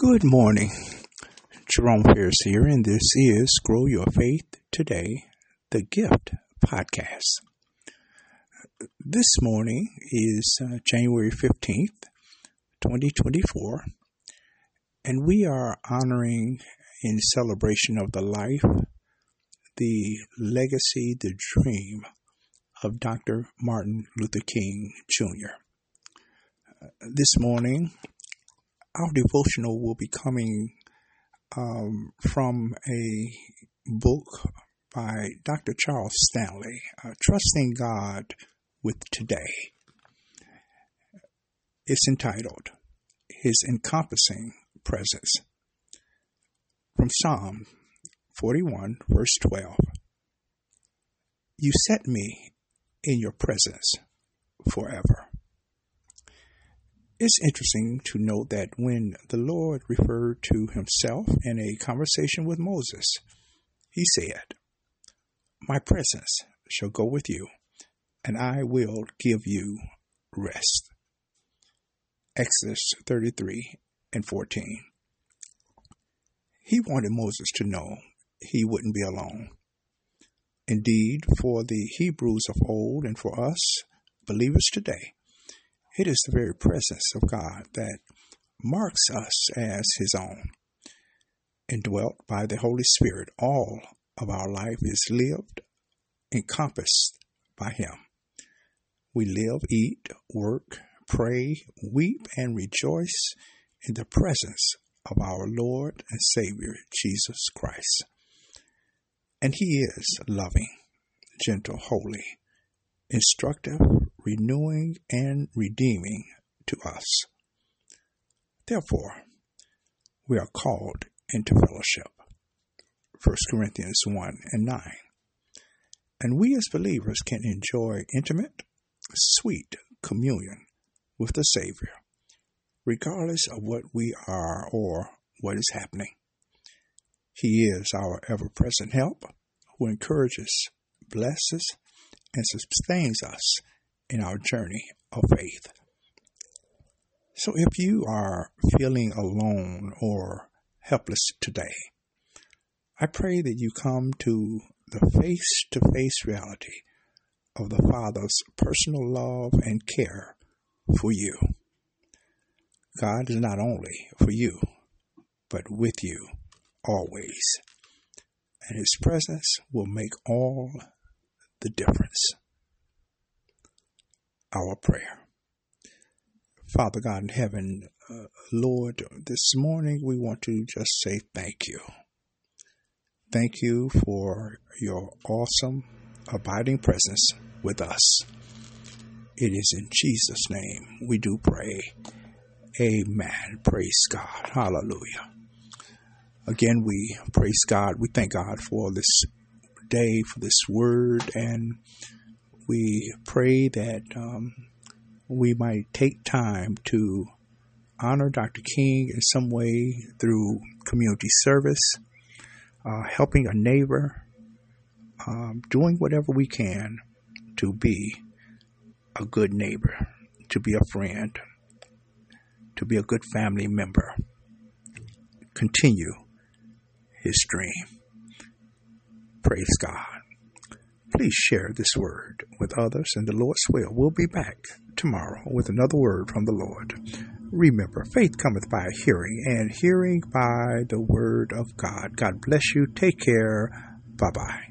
Good morning. Jerome Pierce here, and this is Grow Your Faith Today, the Gift Podcast. This morning is uh, January 15th, 2024, and we are honoring in celebration of the life, the legacy, the dream of Dr. Martin Luther King Jr. Uh, this morning, our devotional will be coming um, from a book by Dr. Charles Stanley, uh, Trusting God with Today. It's entitled His Encompassing Presence. From Psalm 41, verse 12 You set me in your presence forever. It's interesting to note that when the Lord referred to himself in a conversation with Moses, he said, My presence shall go with you, and I will give you rest. Exodus 33 and 14. He wanted Moses to know he wouldn't be alone. Indeed, for the Hebrews of old and for us, believers today, it is the very presence of God that marks us as His own. Indwelt by the Holy Spirit, all of our life is lived, encompassed by Him. We live, eat, work, pray, weep, and rejoice in the presence of our Lord and Savior, Jesus Christ. And He is loving, gentle, holy, instructive, renewing, and redeeming to us. Therefore, we are called into fellowship. 1 Corinthians 1 and 9. And we as believers can enjoy intimate, sweet communion with the Savior, regardless of what we are or what is happening. He is our ever present help who encourages, blesses, and sustains us in our journey of faith. So if you are feeling alone or helpless today, I pray that you come to the face to face reality of the Father's personal love and care for you. God is not only for you, but with you always. And His presence will make all the difference. Our prayer. Father God in heaven, uh, Lord, this morning we want to just say thank you. Thank you for your awesome, abiding presence with us. It is in Jesus' name we do pray. Amen. Praise God. Hallelujah. Again, we praise God. We thank God for this day for this word, and we pray that um, we might take time to honor Dr. King in some way through community service, uh, helping a neighbor, um, doing whatever we can to be a good neighbor, to be a friend, to be a good family member. Continue his dream. Praise God. Please share this word with others, and the Lord's will. We'll be back tomorrow with another word from the Lord. Remember, faith cometh by hearing, and hearing by the word of God. God bless you. Take care. Bye bye.